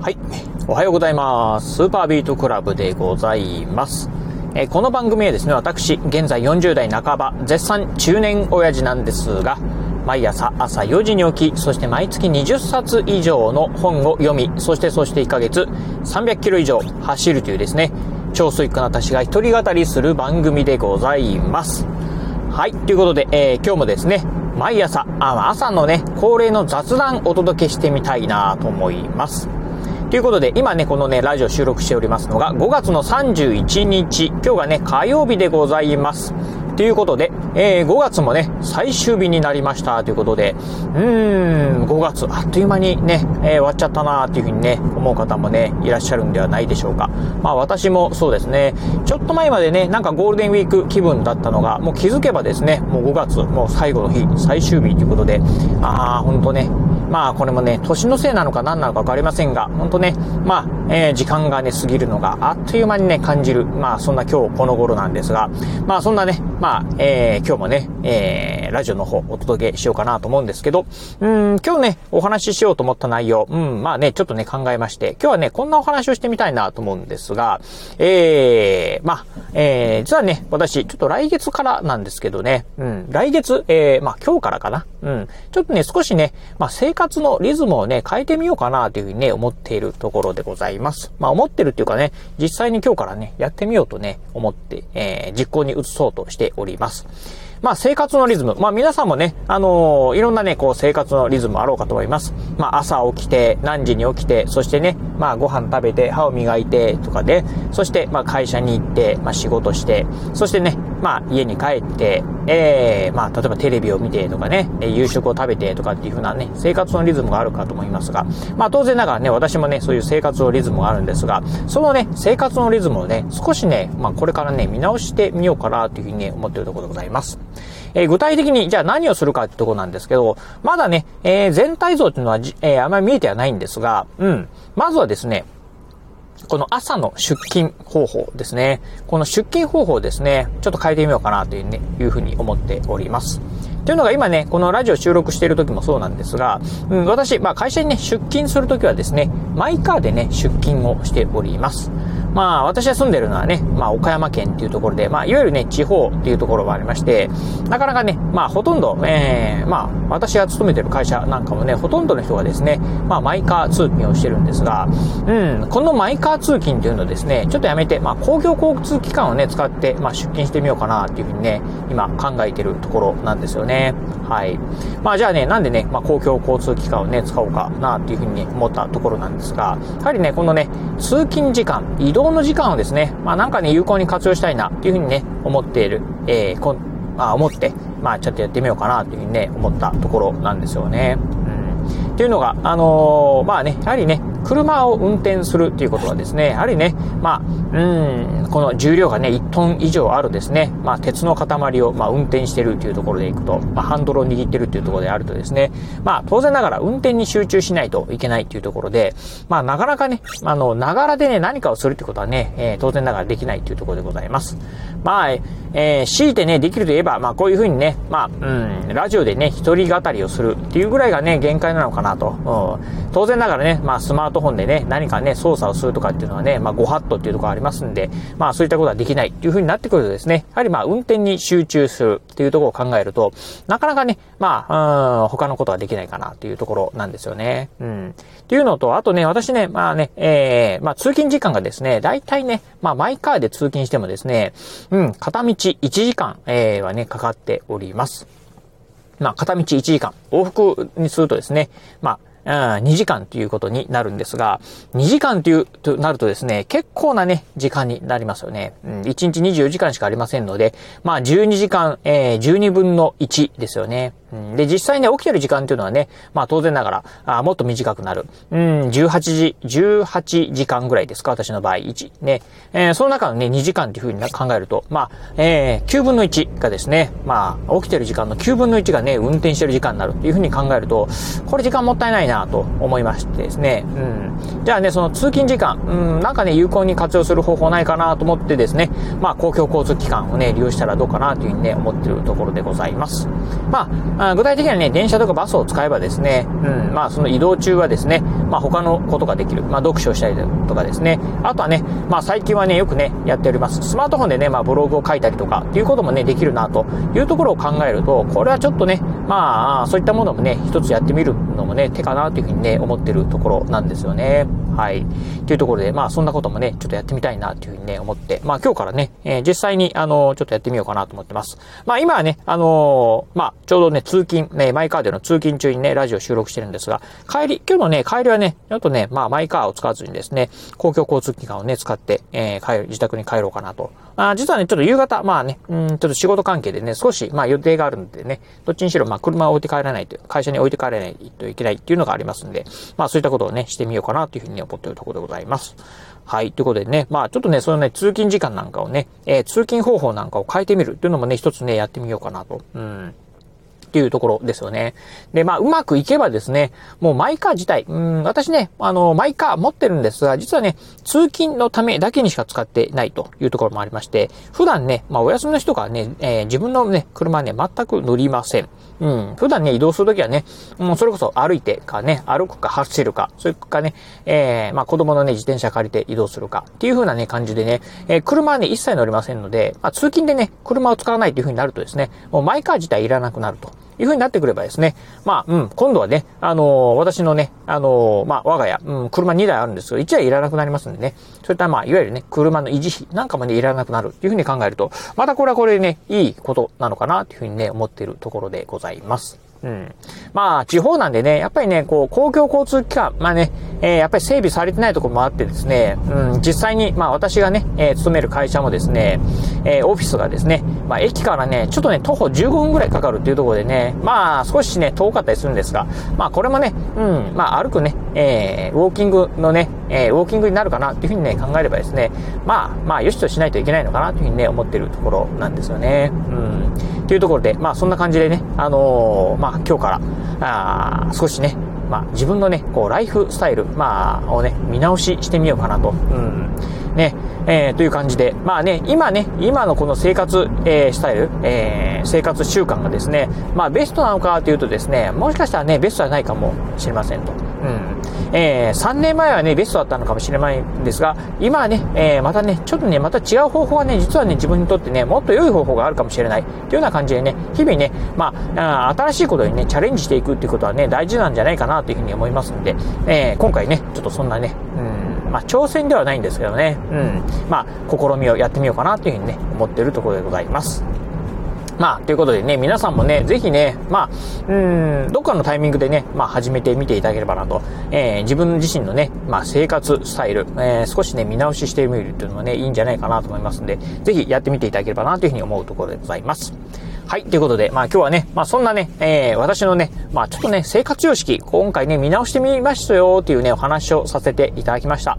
はい。おはようございます。スーパービートクラブでございます。えー、この番組はですね、私、現在40代半ば、絶賛中年親父なんですが、毎朝朝4時に起き、そして毎月20冊以上の本を読み、そしてそして1ヶ月300キロ以上走るというですね、超スイックな私が一人語りする番組でございます。はい。ということで、えー、今日もですね、毎朝、あ朝のね、恒例の雑談お届けしてみたいなと思います。ということで、今ね、このね、ラジオ収録しておりますのが、5月の31日、今日がね、火曜日でございます。ということで、えー、5月もね、最終日になりましたということで、うーん、5月、あっという間にね、えー、終わっちゃったなーっていうふうにね、思う方もね、いらっしゃるんではないでしょうか。まあ私もそうですね、ちょっと前までね、なんかゴールデンウィーク気分だったのが、もう気づけばですね、もう5月、もう最後の日、最終日ということで、ああ、ほんとね、まあこれもね、年のせいなのか何なのか分かりませんが、本当ね、まあ、えー、時間がね、過ぎるのがあっという間にね、感じる、まあそんな今日この頃なんですが、まあそんなね、まあ、えー、今日もね、えー、ラジオの方お届けしようかなと思うんですけど、うん、今日ね、お話ししようと思った内容、うん、まあね、ちょっとね、考えまして、今日はね、こんなお話をしてみたいなと思うんですが、えー、まあ、えー、実はね、私、ちょっと来月からなんですけどね、うん、来月、えー、まあ今日からかな、うん、ちょっとね、少しね、まあ生活のリズムをね、変えてみようかなというふうにね、思っているところでございます。まあ思ってるっていうかね、実際に今日からね、やってみようとね、思って、えー、実行に移そうとしております。まあ生活のリズム。まあ皆さんもね、あのー、いろんなね、こう生活のリズムあろうかと思います。まあ朝起きて、何時に起きて、そしてね、まあご飯食べて、歯を磨いてとかで、そしてまあ会社に行って、まあ仕事して、そしてね、まあ家に帰って、ええー、まあ例えばテレビを見てとかね、夕食を食べてとかっていう風なね、生活のリズムがあるかと思いますが、まあ当然ながらね、私もね、そういう生活のリズムがあるんですが、そのね、生活のリズムをね、少しね、まあこれからね、見直してみようかなというふうにね、思っているところでございます。えー、具体的にじゃあ何をするかってとこなんですけど、まだね、えー、全体像っていうのは、えー、あまり見えてはないんですが、うん。まずはですね、この朝の出勤方法ですね。この出勤方法ですね、ちょっと変えてみようかなというね、いうふうに思っております。というのが今ね、このラジオ収録している時もそうなんですが、うん、私、まあ会社にね、出勤するときはですね、マイカーでね、出勤をしております。まあ、私が住んでるのはね、まあ、岡山県っていうところで、まあ、いわゆるね、地方っていうところがありまして、なかなかね、まあ、ほとんど、えー、まあ、私が勤めてる会社なんかもね、ほとんどの人がですね、まあ、マイカー通勤をしてるんですが、うん、このマイカー通勤っていうのをですね、ちょっとやめて、まあ、公共交通機関をね、使って、まあ、出勤してみようかなっていうふうにね、今考えてるところなんですよね。はい。まあ、じゃあね、なんでね、まあ、公共交通機関をね、使おうかなっていうふうに、思ったところなんですが、やはりね、このね、通勤時間、移動の時間をですね、まあなんかね、有効に活用したいなっていうふうにね、思っている、えー、こ、まあ思って、まあちょっとやってみようかなというふうにね、思ったところなんですよね。うん。っていうのが、あのー、まあね、やはりね、車を運転するっていうことはですね、やはりね、まあ、うん、この重量がね、1トン以上あるですね、まあ、鉄の塊を、まあ、運転してるっていうところでいくと、まあ、ハンドルを握ってるっていうところであるとですね、まあ、当然ながら運転に集中しないといけないっていうところで、まあ、なかなかね、あの、ながらでね、何かをするってことはね、えー、当然ながらできないっていうところでございます。まあ、えー、強いてね、できるといえば、まあ、こういうふうにね、まあ、うん、ラジオでね、一人語りをするっていうぐらいがね、限界なのかなと。うん、当然ながらね、まあ、スマートフォンでね、何かね、操作をするとかっていうのはね、まあ、ご法度っていうところありますんで、まあ、そういったことはできないっていうふうになってくるとですね、やはりまあ、運転に集中するっていうところを考えると、なかなかね、まあ、うん、他のことはできないかなっていうところなんですよね。うん。っていうのと、あとね、私ね、まあね、えー、まあ、通勤時間がですね、大体ね、まあ、マイカーで通勤してもですね、うん、片道1時間、えー、はね、かかっております。まあ、片道1時間、往復にするとですね、まあ、2時間ということになるんですが、2時間という、となるとですね、結構なね、時間になりますよね。うん、1日24時間しかありませんので、まあ12時間、えー、12分の1ですよね。で、実際ね、起きてる時間っていうのはね、まあ当然ながら、あもっと短くなる。うん、18時、18時間ぐらいですか、私の場合、1。ね。えー、その中のね、2時間っていうふうに考えると、まあ、えー、9分の1がですね、まあ、起きてる時間の9分の1がね、運転してる時間になるっていうっていうふうに考えると、これ時間もったいないなと思いましてですね。うん。じゃあね、その通勤時間、うん、なんかね、有効に活用する方法ないかなと思ってですね、まあ、公共交通機関をね、利用したらどうかなというふうにね、思ってるところでございます。まあ、具体的にはね、電車とかバスを使えばですね、うん、まあ、その移動中はですね、まあ、他のことができる。まあ、読書したりとかですね。あとはね、まあ、最近はね、よくね、やっております。スマートフォンでね、まあ、ブログを書いたりとかっていうこともね、できるなというところを考えると、これはちょっとね、まあ、そういったものもね、一つやってみるのもね、手かなというふうにね、思ってるところなんですよね。はい。というところで、まあ、そんなこともね、ちょっとやってみたいなというふうにね、思って、まあ、今日からね、えー、実際に、あの、ちょっとやってみようかなと思ってます。まあ、今はね、あのー、まあ、ちょうどね、通勤、ね、マイカーでの通勤中にね、ラジオ収録してるんですが、帰り、今日のね、帰りはね、ちょっとね、まあ、マイカーを使わずにですね、公共交通機関をね、使って、えー、帰る、自宅に帰ろうかなと。あ実はね、ちょっと夕方、まあね、うん、ちょっと仕事関係でね、少し、まあ、予定があるんでね、どっちにしろ、まあ、車を置いて帰らないと、会社に置いて帰らないといけないっていうのがありますんで、まあ、そういったことをね、してみようかなというふうにね思っているところでございます。はい。ということでね、まあちょっとね、そのね、通勤時間なんかをね、えー、通勤方法なんかを変えてみるっていうのもね、一つね、やってみようかなと。うん。っていうところですよね。で、まあ、うまくいけばですね、もうマイカー自体、うん、私ね、あの、マイカー持ってるんですが、実はね、通勤のためだけにしか使ってないというところもありまして、普段ね、まあ、お休みの人がね、えー、自分のね、車ね、全く乗りません。うん。普段ね、移動するときはね、もうそれこそ歩いてかね、歩くか走るか、それかね、えー、まあ子供のね、自転車借りて移動するか、っていう風なね、感じでね、えー、車はね、一切乗りませんので、まあ通勤でね、車を使わないという風になるとですね、もうマイカー自体いらなくなると。いう風になってくればですね、まあ、うん、今度はね、あのー、私のね、あのー、まあ、我が家、うん、車2台あるんですけど、1台いらなくなりますんでね、そういったまあ、いわゆるね、車の維持費なんかもね、いらなくなるっていう風に考えると、またこれはこれでね、いいことなのかなっていう風にね、思っているところでございます。うん。まあ、地方なんでね、やっぱりね、こう、公共交通機関、まあね、えー、やっぱり整備されてないところもあってですね、うん、実際に、まあ私がね、えー、勤める会社もですね、えー、オフィスがですね、まあ駅からね、ちょっとね、徒歩15分ぐらいかかるっていうところでね、まあ少しね、遠かったりするんですが、まあこれもね、うん、まあ歩くね、えー、ウォーキングのね、えー、ウォーキングになるかなっていうふうにね、考えればですね、まあ、まあ、よしとしないといけないのかなというふうにね、思ってるところなんですよね。うん。というところで、まあそんな感じでね、あのー、まあ今日から、あ少しね、まあ、自分のね、こう、ライフスタイル、まあ、をね、見直ししてみようかなと。うん。ね、えー、という感じで、まあね、今ね、今のこの生活、えー、スタイル、えー、生活習慣がですね、まあ、ベストなのかというとですね、もしかしたらね、ベストじゃないかもしれませんと。うん。えー、3年前はね、ベストだったのかもしれないんですが、今はね、えー、またね、ちょっとね、また違う方法がね、実はね、自分にとってね、もっと良い方法があるかもしれない、というような感じでね、日々ね、まあ、新しいことにね、チャレンジしていくっていうことはね、大事なんじゃないかなというふうに思いますんで、えー、今回ね、ちょっとそんなね、うん、まあ、挑戦ではないんですけどね、うん、まあ、試みをやってみようかなというふうにね、思っているところでございます。まあ、ということでね、皆さんもね、ぜひね、まあ、うん、どっかのタイミングでね、まあ、始めてみていただければなと、えー、自分自身のね、まあ、生活スタイル、えー、少しね、見直ししてみるっていうのもね、いいんじゃないかなと思いますんで、ぜひやってみていただければなというふうに思うところでございます。はい。ということで、まあ今日はね、まあそんなね、えー、私のね、まあちょっとね、生活様式、今回ね、見直してみましたよっていうね、お話をさせていただきました。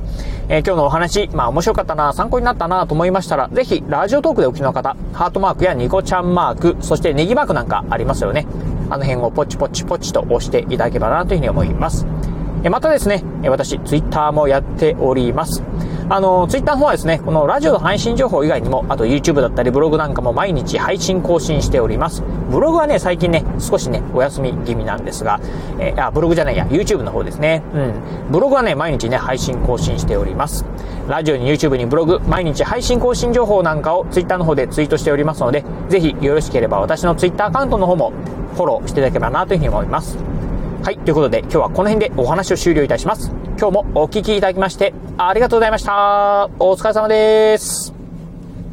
えー、今日のお話、まあ面白かったな、参考になったなと思いましたら、ぜひ、ラジオトークでお聞きの方、ハートマークやニコちゃんマーク、そしてネギマークなんかありますよね。あの辺をポチポチポチと押していただければなというふうに思います。またですね、私、ツイッターもやっております。あの、ツイッターの方はですね、このラジオの配信情報以外にも、あと YouTube だったりブログなんかも毎日配信更新しております。ブログはね、最近ね、少しね、お休み気味なんですが、えー、あ、ブログじゃないや、YouTube の方ですね。うん。ブログはね、毎日ね、配信更新しております。ラジオに YouTube にブログ、毎日配信更新情報なんかを Twitter の方でツイートしておりますので、ぜひよろしければ私の Twitter アカウントの方もフォローしていただければなというふうに思います。はい、ということで今日はこの辺でお話を終了いたします。今日もお聴きいただきましてありがとうございました。お疲れ様です。